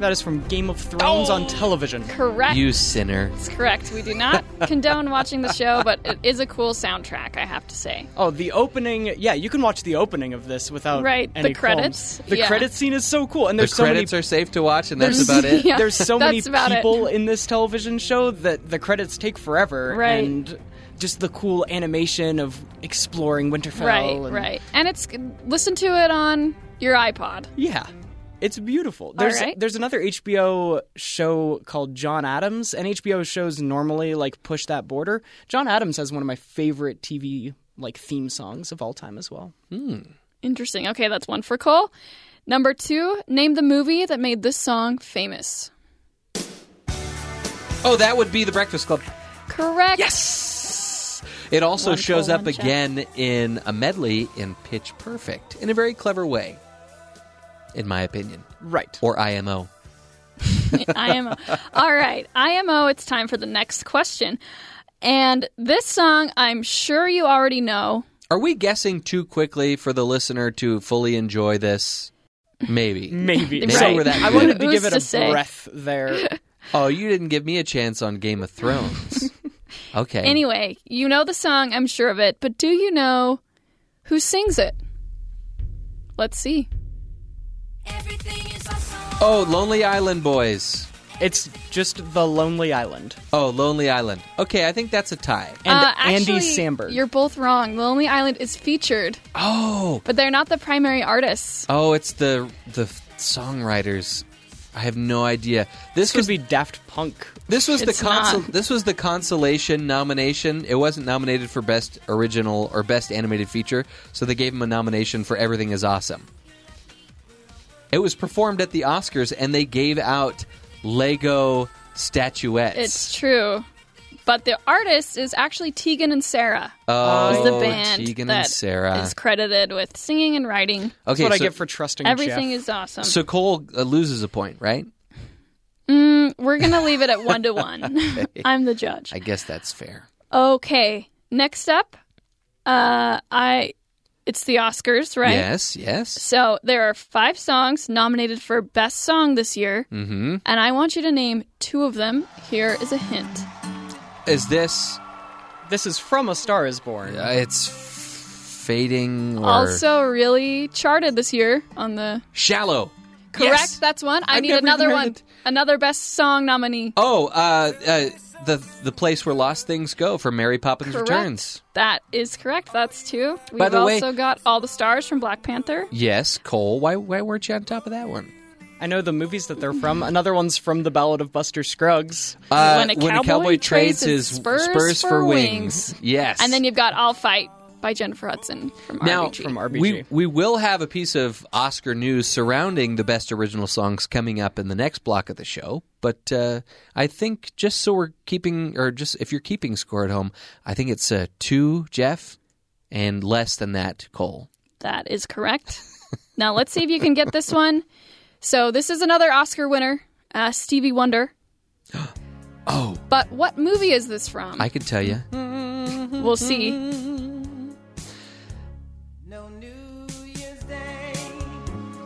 S3: that is from Game of Thrones on oh, television.
S4: Correct.
S2: You sinner.
S4: It's correct. We do not condone watching the show, but it is a cool soundtrack, I have to say.
S3: Oh, the opening. Yeah, you can watch the opening of this without
S4: Right, the
S3: any
S4: credits,
S3: qualms. The
S4: yeah.
S3: credit scene is so cool, and
S2: The
S3: there's so many
S2: credits are safe to watch, and that's about it.
S4: Yeah,
S3: There's so many
S4: that's about it.
S3: people in this television show that the credits take forever,
S4: Right.
S3: And just the cool animation of exploring Winterfell.
S4: Right,
S3: and-
S4: right. And it's listen to it on your iPod.
S3: Yeah, it's beautiful. There's
S4: right.
S3: there's another HBO show called John Adams, and HBO shows normally like push that border. John Adams has one of my favorite TV like theme songs of all time as well. Hmm.
S4: Interesting. Okay, that's one for Cole. Number two, name the movie that made this song famous.
S2: Oh, that would be the Breakfast Club.
S4: Correct.
S2: Yes. It also
S4: One
S2: shows
S4: Cole,
S2: up
S4: one Jeff.
S2: again in a medley in Pitch Perfect in a very clever way, in my opinion.
S3: Right.
S2: Or IMO.
S4: IMO. All right, IMO, it's time for the next question. And this song, I'm sure you already know.
S2: Are we guessing too quickly for the listener to fully enjoy this? Maybe.
S3: Maybe.
S2: Maybe
S3: So,
S2: we're that
S3: I wanted to
S4: Who's
S3: give it
S4: to
S3: a
S4: say?
S3: breath there.
S2: Oh, you didn't give me a chance on Game of Thrones. Okay.
S4: Anyway, you know the song, I'm sure of it, but do you know who sings it? Let's see.
S2: Oh, Lonely Island Boys.
S3: It's just the Lonely Island.
S2: Oh, Lonely Island. Okay, I think that's a tie.
S3: And
S4: uh,
S3: Andy
S4: actually,
S3: Samberg.
S4: You're both wrong. Lonely Island is featured,
S2: Oh,
S4: but they're not the primary artists.
S2: oh, it's the the songwriters. I have no idea. This,
S3: This
S2: was
S3: could be Daft Punk.
S2: This was the
S4: It's
S2: consol-
S4: not.
S2: this was the consolation nomination. It wasn't nominated for best original or best animated feature, so they gave him a nomination for Everything Is Awesome. It was performed at the Oscars, and they gave out Lego statuettes.
S4: It's true. But the artist is actually Tegan and Sara.
S2: oh,
S4: is the band
S2: Tegan
S4: that
S2: and Sara.
S4: is credited with singing and writing.
S3: That's
S2: okay,
S3: what I
S2: so,
S3: get for trusting
S4: Everything
S3: Jeff.
S4: is awesome.
S2: so Cole uh, loses a point, right?
S4: Mm, we're gonna leave it at one to one. I'm the judge.
S2: I guess that's fair.
S4: Okay. Next up, uh, I it's the Oscars, right?
S2: Yes, yes.
S4: So there are five songs nominated for Best Song this year,
S2: Mm-hmm.
S4: and I want you to name two of them. Here is a hint.
S2: Is this?
S3: This is from A Star Is Born.
S2: Uh, it's f- fading or
S4: Also, really charted this year on the
S2: shallow.
S4: correct.
S2: Yes!
S4: That's one. I
S2: I've
S4: need another one.
S2: it.
S4: Another Best Song nominee.
S2: Oh, uh, uh, the the place where lost things go from Mary Poppins
S4: Correct.
S2: Returns.
S4: That is correct. That's two. We've
S2: By the way-
S4: also got All the Stars from Black Panther.
S2: Yes, Cole. Why why weren't you on top of that one?
S3: I know the movies that they're from. Another one's from The Ballad of Buster Scruggs.
S2: Uh,
S4: When a Cowboy trades his spurs for wings.
S2: Yes,
S4: And then you've got I'll Fight by Jennifer Hudson from
S2: Now,
S4: RBG.
S3: From RBG.
S2: We we will have a piece of Oscar news surrounding the best original songs coming up in the next block of the show. But uh, I think just so we're keeping, or just if you're keeping score at home, I think it's uh, two Jeff and less than that Cole.
S4: That is correct. now let's see if you can get this one. So this is another Oscar winner, uh, Stevie Wonder.
S2: Oh,
S4: But what movie is this from?
S2: I can tell you.
S4: we'll see.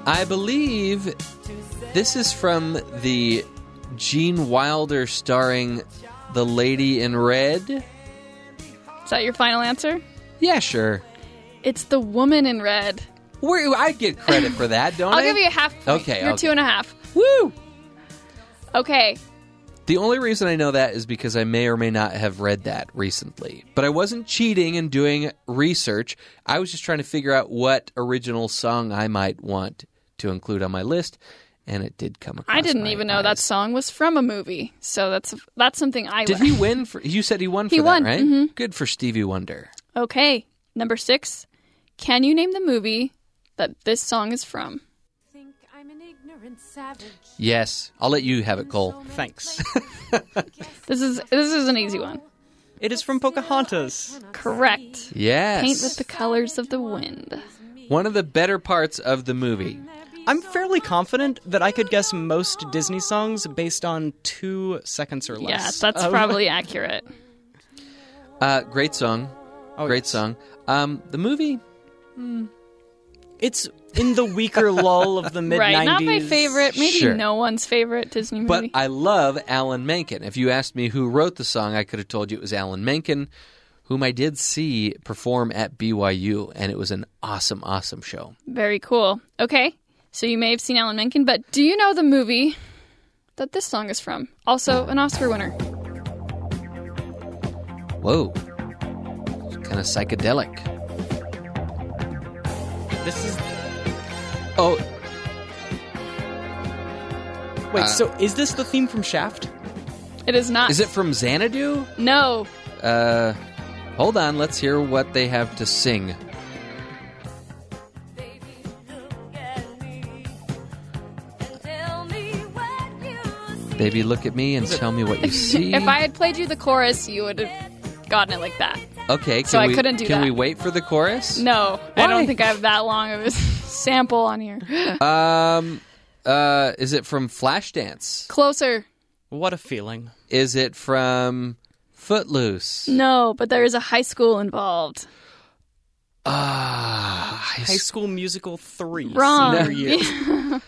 S2: I believe this is from the Gene Wilder starring The Lady in Red.
S4: Is that your final answer?
S2: Yeah, sure.
S4: It's the woman in red.
S2: Where I get credit for that, don't
S4: I'll
S2: I?
S4: Will give you a half point.
S2: Okay,
S4: You're two and a half. Woo! Okay.
S2: The only reason I know that is because I may or may not have read that recently. But I wasn't cheating and doing research. I was just trying to figure out what original song I might want to include on my list, and it did come across.
S4: I didn't
S2: my
S4: even know that song was from a movie. So that's that's something I
S2: Did
S4: learned.
S2: he win? For, you said he won for
S4: He
S2: that,
S4: won,
S2: right?
S4: mhm.
S2: Good for Stevie Wonder.
S4: Okay. Number six. Can you name the movie that this song is from?
S6: Think I'm an ignorant savage.
S2: Yes, I'll let you have it, Cole.
S3: Thanks.
S4: This is this is an easy one.
S3: it is from Pocahontas.
S4: Correct.
S2: Yes,
S4: Paint with the colors of the wind.
S2: one of the better parts of the movie.
S3: I'm fairly confident that I could guess most Disney songs based on two seconds or less.
S4: Yeah, that's
S3: of-
S4: probably accurate.
S2: Uh, great song,
S3: Oh,
S2: great
S3: yes.
S2: song. Um, the movie,
S3: It's in the weaker lull of the mid 90s.
S4: Right. Not my favorite. Maybe
S2: Sure.
S4: no one's favorite Disney movie.
S2: But I love Alan Menken. If you asked me who wrote the song, I could have told you it was Alan Menken, whom I did see perform at BYU, and it was an awesome, awesome show.
S4: Very cool. Okay. So you may have seen Alan Menken, but do you know the movie that this song is from? Also an Oscar winner.
S2: Whoa. It's Kind of psychedelic.
S3: This is.
S2: Oh,
S3: Wait,
S2: Uh,
S3: so is this the theme from Shaft?
S4: It is not.
S2: is it from Xanadu?
S4: No.
S2: Uh, hold on. Let's hear what they have to sing. Baby, look at me and tell me what you see.
S4: If I had played you the chorus, you would have gotten it like that.
S2: okay, can
S4: so I couldn't do
S2: Can
S4: that.
S2: we wait for the chorus?
S4: No, I don't think I have that long of a sample on here.
S2: Um, uh, is it from Flashdance?
S4: Closer.
S3: What a feeling.
S2: Is it from Footloose?
S4: No, but there is a high school involved.
S2: Ah,
S3: High School Musical 3.
S4: Wrong.
S3: senior year.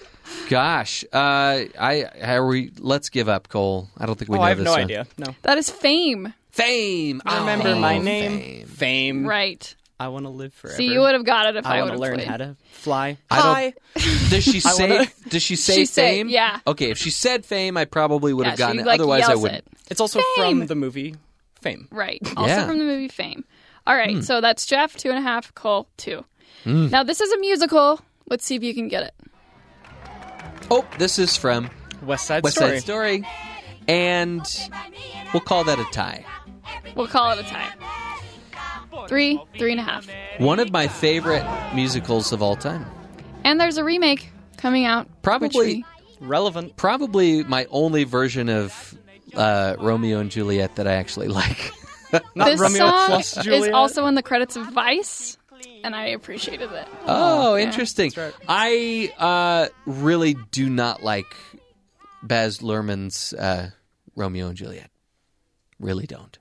S2: Gosh. Uh, I are we? Let's give up, Cole. I don't think we
S3: oh,
S2: know
S3: I have
S2: this
S3: no
S2: one.
S3: idea. No.
S4: That is fame.
S2: Fame.
S3: I remember
S2: Oh,
S3: my name?
S2: Fame.
S3: Fame.
S4: Right.
S3: I want to live forever.
S4: See, you would have got it if I,
S3: I
S4: would have
S3: learned
S4: played.
S3: how to fly.
S2: I don't-
S3: Hi.
S2: Does she say?
S3: wanna-
S2: Does she say
S4: She say-
S2: fame?
S4: yeah.
S2: Okay, if she said fame, I probably would
S4: Yeah,
S2: have gotten
S4: she
S2: it.
S4: like
S2: Otherwise, I wouldn't.
S4: it.
S3: It's also
S4: Fame.
S3: from the movie Fame.
S4: Right. Also
S2: Yeah. Hmm.
S4: from the movie Fame. All right, so that's Jeff, two and a half, Cole, two.
S2: Hmm.
S4: Now, this is a musical. Let's see if you can get it.
S2: Oh, this is from
S3: West Side
S2: West
S3: Story.
S2: Side Story, and we'll call that a tie.
S4: We'll call it a tie. Three, three and a half.
S2: One of my favorite musicals of all time.
S4: And there's a remake coming out.
S2: Probably-
S4: which
S3: Relevant.
S2: Probably my only version of uh, Romeo and Juliet that I actually like.
S3: Not
S4: this
S3: Romeo
S4: song
S3: plus
S4: is also in the credits of Vice, and I appreciated it.
S2: Oh,
S4: yeah.
S2: interesting.
S3: That's
S2: I uh, really do not like Baz Luhrmann's uh, Romeo and Juliet. Really don't.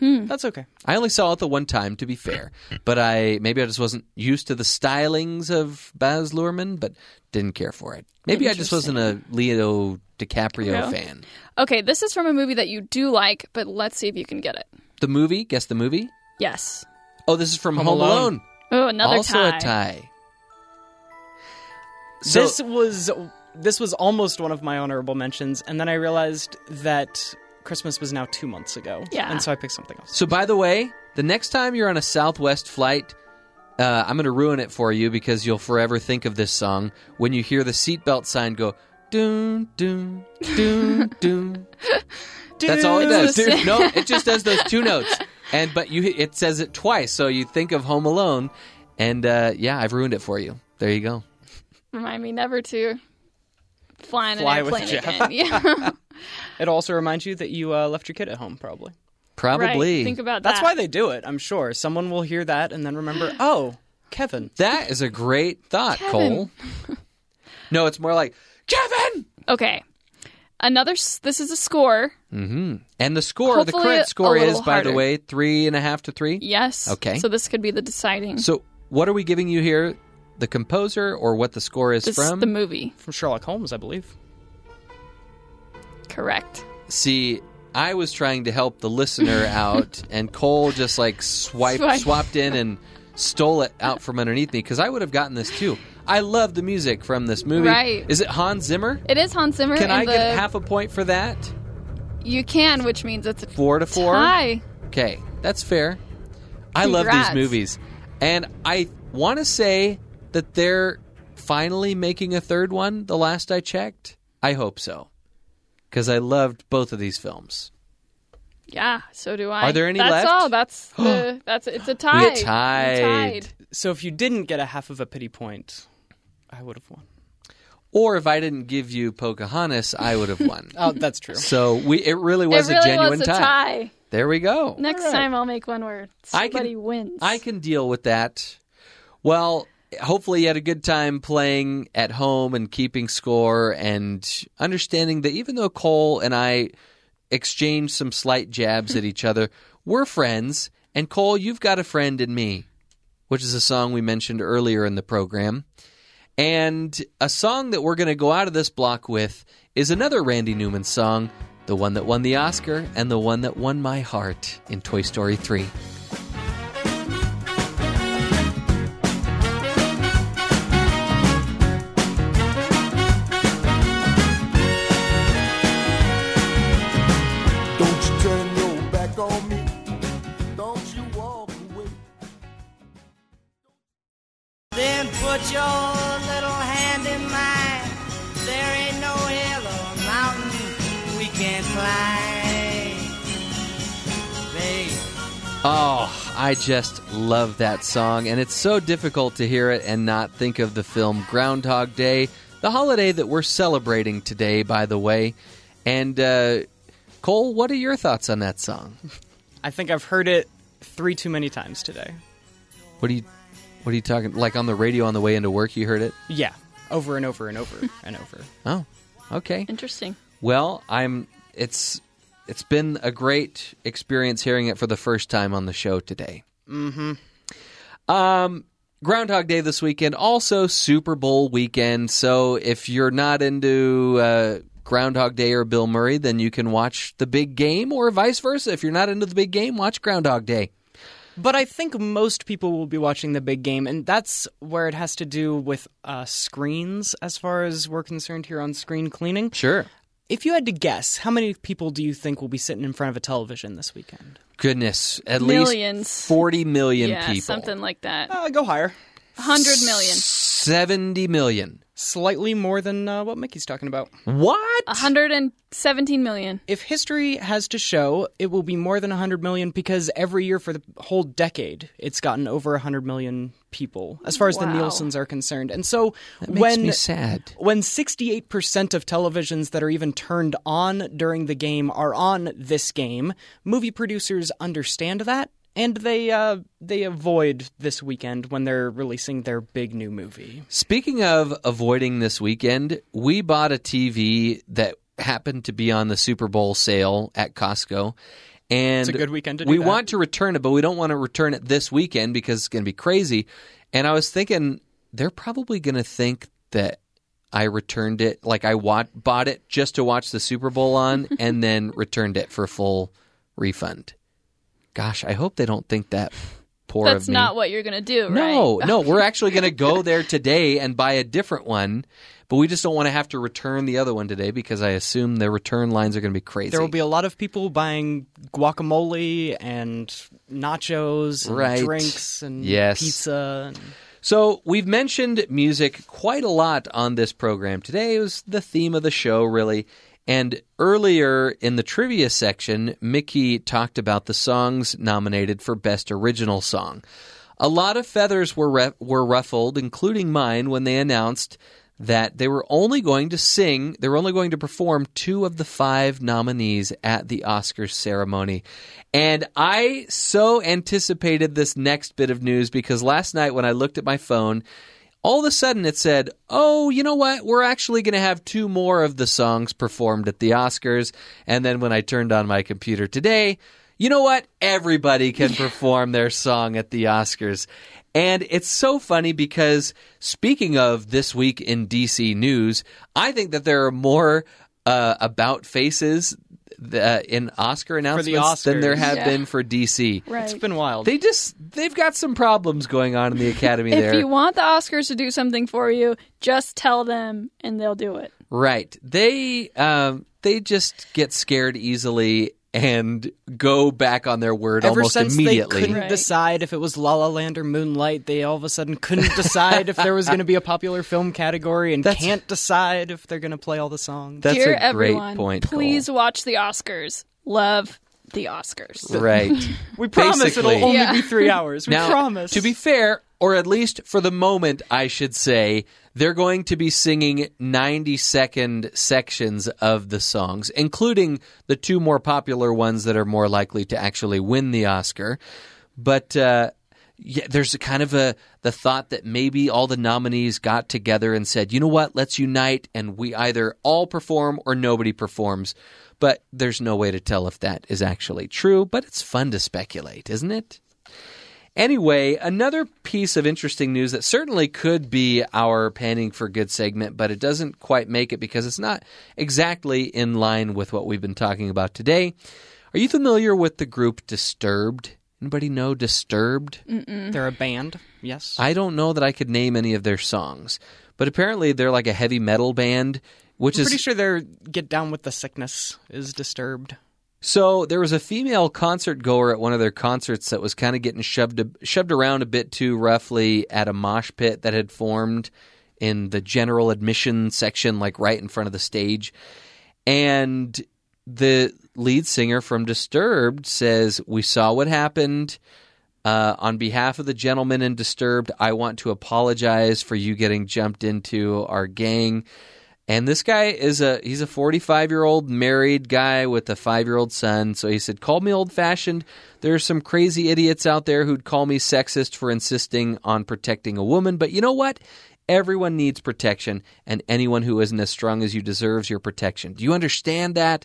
S3: That's okay.
S2: I only saw it the one time, to be fair, but I maybe I just wasn't used to the stylings of Baz Luhrmann, but didn't care for it. Maybe I just wasn't a Leo DiCaprio
S4: DiCaprio.
S2: fan.
S4: Okay, this is from a movie that you do like, but let's see if you can get it.
S2: The movie, guess the movie.
S4: Yes.
S2: Oh, this is from Home,
S3: Home
S2: Alone.
S3: Alone.
S4: Oh, another
S2: also
S4: tie.
S2: a tie. So,
S3: this was this was almost one of my honorable mentions, and then I realized that Christmas was now two months ago.
S4: Yeah.
S3: And so I picked something else.
S2: So, by the way, the next time you're on a Southwest flight, uh, I'm going to ruin it for you because you'll forever think of this song when you hear the seatbelt sign go doon doon doon doon. That's all it does.
S4: It's
S2: no, it just does those two notes, and but you it says it twice, so you think of Home Alone, and uh, yeah, I've ruined it for you. There you go.
S4: Remind me never to fly in
S3: Fly
S4: an
S3: with
S4: airplane
S3: Jeff.
S4: again. Yeah.
S3: It also reminds you that you uh, left your kid at home, probably.
S2: Probably.
S4: Right. Think about that.
S3: That's why they do it. I'm sure someone will hear that and then remember. Oh, Kevin.
S2: that is a great thought,
S4: Kevin.
S2: Cole. no, it's more like Kevin.
S4: Okay. Another. This is a score.
S2: Mm-hmm. And the score, the
S4: Hopefully
S2: correct
S4: a
S2: score is,
S4: little
S2: by the way, three and a half to three.
S4: Yes.
S2: Okay.
S4: So this could be the deciding.
S2: So, what are we giving you here? The composer or what the score is
S4: this
S2: from?
S4: the movie.
S3: From Sherlock Holmes, I believe.
S4: Correct.
S2: See, I was trying to help the listener out, and Cole just like swiped,
S4: Swipe.
S2: swapped in and stole it out from underneath me because I would have gotten this too. I love the music from this movie.
S4: Right.
S2: Is it Hans Zimmer?
S4: It is Hans Zimmer.
S2: Can I
S4: the,
S2: get half a point for that?
S4: You can, which means it's a
S2: Four to four.
S4: tie.
S2: Okay, that's fair. I love these movies. And I want to say that they're finally making a third one, the last I checked. I hope so. Because I loved both of these films.
S4: Yeah, so do I.
S2: Are there any
S4: that's
S2: left?
S4: all. That's the, that's it's a tie.
S2: We tied.
S4: We're tied.
S3: So if you didn't get a half of a pity point, I would have won.
S2: Or if I didn't give you Pocahontas, I would have won.
S3: Oh, that's true.
S2: so we it really was
S4: it really
S2: a genuine
S4: was a tie.
S2: There we go.
S4: Next
S2: All right.
S4: time I'll make one where
S2: I can-
S4: somebody wins.
S2: I can deal with that. Well, hopefully you had a good time playing at home and keeping score and understanding that even though Cole and I exchanged some slight jabs at each other, we're friends. And Cole, you've got a friend in me, which is a song we mentioned earlier in the program. And a song that we're going to go out of this block with is another Randy Newman song, the one that won the Oscar and the one that won my heart in Toy Story 3.
S7: Don't you turn your back on me. Don't you walk away.
S1: Then put your
S2: Oh, I just love that song, and it's so difficult to hear it and not think of the film Groundhog Day, the holiday that we're celebrating today, by the way. And uh, Cole, what are your thoughts on that song?
S3: I think I've heard it three too many times today.
S2: What are you, what are you talking? Like on the radio on the way into work, you heard it?
S3: Yeah, over and over and over and over.
S2: Oh, okay.
S4: Interesting.
S2: Well, I'm. It's it's been a great experience hearing it for the first time on the show today. Mm-hmm. Um, Groundhog Day this weekend, also Super Bowl weekend. So if you're not into uh, Groundhog Day or Bill Murray, then you can watch the big game, or vice versa. If you're not into the big game, watch Groundhog Day.
S3: But I think most people will be watching the big game, and that's where it has to do with uh, screens as far as we're concerned here on screen cleaning.
S2: Sure.
S3: If you had to guess, how many people do you think will be sitting in front of a television this weekend?
S2: Goodness, at
S4: Millions.
S2: least forty million
S4: yeah,
S2: people.
S4: something like that.
S3: Uh, go higher.
S4: 100 million.
S2: Seventy million.
S3: Slightly more than uh, what Mickey's talking about.
S2: What?
S4: 117 million.
S3: If history has to show, it will be more than 100 million because every year for the whole decade, it's gotten over 100 million people as far as the
S4: Wow.
S3: Nielsen's are concerned. And so
S2: That makes
S3: when
S2: me sad.
S3: when 68% of televisions that are even turned on during the game are on this game, movie producers understand that and they uh, they avoid this weekend when they're releasing their big new movie.
S2: Speaking of avoiding this weekend, we bought a TV that happened to be on the Super Bowl sale at Costco. And
S3: It's a good weekend to do
S2: we
S3: that.
S2: want to return it, but we don't want to return it this weekend because it's going to be crazy. And I was thinking they're probably going to think that I returned it, like I bought it just to watch the Super Bowl on, and then returned it for full refund. Gosh, I hope they don't think that poor
S4: That's
S2: of me.
S4: not what you're going to do, right?
S2: No, no, we're actually going to go there today and buy a different one, but we just don't want to have to return the other one today because I assume the return lines are going to be crazy.
S3: There will be a lot of people buying guacamole and nachos and
S2: Right.
S3: drinks and
S2: Yes.
S3: pizza. And...
S2: So we've mentioned music quite a lot on this program today. It was the theme of the show, really. And earlier in the trivia section, Mickey talked about the songs nominated for Best Original Song. A lot of feathers were re- were ruffled, including mine, when they announced that they were only going to sing, they were only going to perform two of the five nominees at the Oscars ceremony. And I so anticipated this next bit of news because last night when I looked at my phone, all of a sudden it said, Oh, you know what? We're actually going to have two more of the songs performed at the Oscars. And then when I turned on my computer today, you know what? Everybody can perform their song at the Oscars. And it's so funny because speaking of this week in DC news, I think that there are more uh, about faces uh, in Oscar announcements than there have
S4: Yeah.
S2: been for DC.
S4: Right.
S3: It's been wild.
S2: They just they've got some problems going on in the Academy
S4: if
S2: there.
S4: If you want the Oscars to do something for you, just tell them and they'll do it.
S2: Right. They um they just get scared easily and go back on their word
S3: Ever
S2: almost
S3: since
S2: immediately.
S3: they couldn't
S4: Right.
S3: decide if it was La La Land or Moonlight, they all of a sudden couldn't decide if there was going to be a popular film category and
S2: That's-
S3: can't decide if they're going to play all the songs.
S2: That's
S4: Dear
S2: a great
S4: everyone,
S2: point.
S4: please
S2: Cole.
S4: watch the Oscars. Love the Oscars.
S2: Right.
S3: we promise
S2: basically-
S3: it'll only
S4: Yeah.
S3: be three hours. We
S2: now,
S3: promise.
S2: to be fair, or at least for the moment, I should say, they're going to be singing 90 second sections of the songs, including the two more popular ones that are more likely to actually win the Oscar. But uh, yeah, there's a kind of a the thought that maybe all the nominees got together and said, you know what, let's unite and we either all perform or nobody performs. But there's no way to tell if that is actually true. But it's fun to speculate, isn't it? Anyway, another piece of interesting news that certainly could be our panning for good segment, but it doesn't quite make it because it's not exactly in line with what we've been talking about today. Are you familiar with the group Disturbed? Anybody know Disturbed?
S3: they're a band. Yes.
S2: I don't know that I could name any of their songs, but apparently they're like a heavy metal band, which
S3: I'm
S2: is
S3: pretty sure they're "Get Down with the Sickness" is disturbed.
S2: So there was a female concert goer at one of their concerts that was kind of getting shoved shoved around a bit too roughly at a mosh pit that had formed in the general admission section, like right in front of the stage. And the lead singer from Disturbed says, "We saw what happened." Uh, on behalf of the gentleman in Disturbed, I want to apologize for you getting jumped into our gang. And this guy is a he's a 45 year old married guy with a five year old son. So he said, "Call me old fashioned. There are some crazy idiots out there who'd call me sexist for insisting on protecting a woman. But you know what? Everyone needs protection, and anyone who isn't as strong as you deserves your protection. Do you understand that?"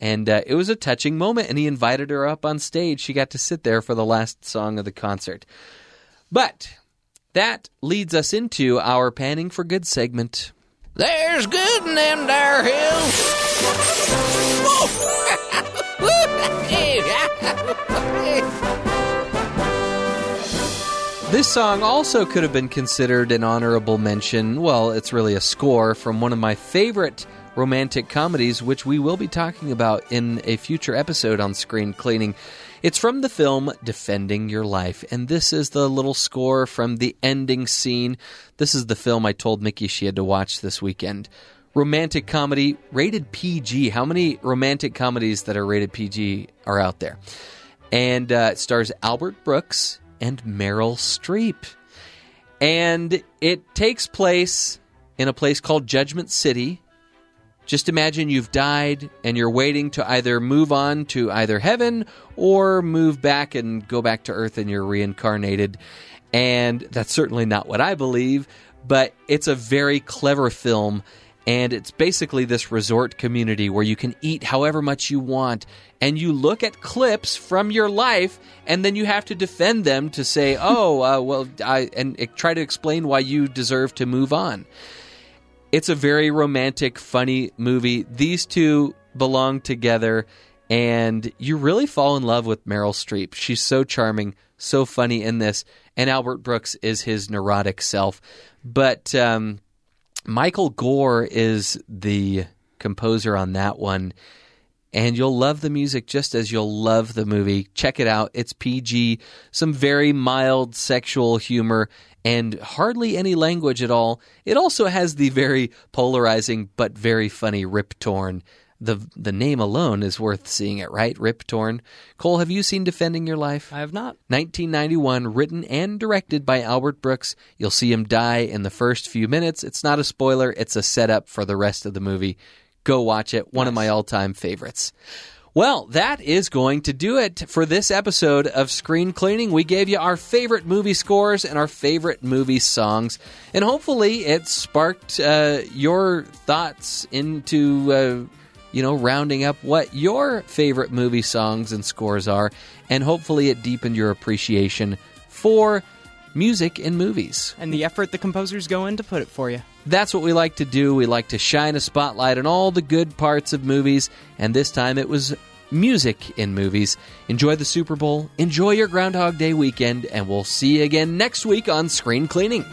S2: And uh, it was a touching moment, and he invited her up on stage. She got to sit there for the last song of the concert. But that leads us into our panning for good segment. There's good in them there hills. This song also could have been considered an honorable mention. Well, it's really a score from one of my favorite romantic comedies, which we will be talking about in a future episode on Screen Cleaning. It's from the film Defending Your Life, and this is the little score from the ending scene. This is the film I told Mickey she had to watch this weekend. Romantic comedy, rated PG. How many romantic comedies that are rated PG are out there? And uh, it stars Albert Brooks and Meryl Streep. And it takes place in a place called Judgment City. Just imagine you've died and you're waiting to either move on to either heaven or move back and go back to earth and you're reincarnated. And that's certainly not what I believe, but it's a very clever film. And it's basically this resort community where you can eat however much you want. And you look at clips from your life and then you have to defend them to say, oh, uh, well, I, and try to explain why you deserve to move on. It's a very romantic, funny movie. These two belong together, and you really fall in love with Meryl Streep. She's so charming, so funny in this, and Albert Brooks is his neurotic self. But um, Michael Gore is the composer on that one. And you'll love the music just as you'll love the movie. Check it out. It's PG, some very mild sexual humor, and hardly any language at all. It also has the very polarizing but very funny Rip Torn. The the name alone is worth seeing it, right? Rip Torn. Cole, have you seen Defending Your Life?
S3: I have not.
S2: 1991, written and directed by Albert Brooks. You'll see him die in the first few minutes. It's not a spoiler, it's a setup for the rest of the movie. Go watch it. One of my all time favorites. Well, that is going to do it for this episode of Screen Cleaning. We gave you our favorite movie scores and our favorite movie songs, and hopefully it sparked uh, your thoughts into, uh, you know, rounding up what your favorite movie songs and scores are, and hopefully it deepened your appreciation for music in movies.
S3: And the effort the composers go in to put it for you.
S2: That's what we like to do. We like to shine a spotlight on all the good parts of movies, and this time it was music in movies. Enjoy the Super Bowl, enjoy your Groundhog Day weekend, and we'll see you again next week on Screen Cleaning.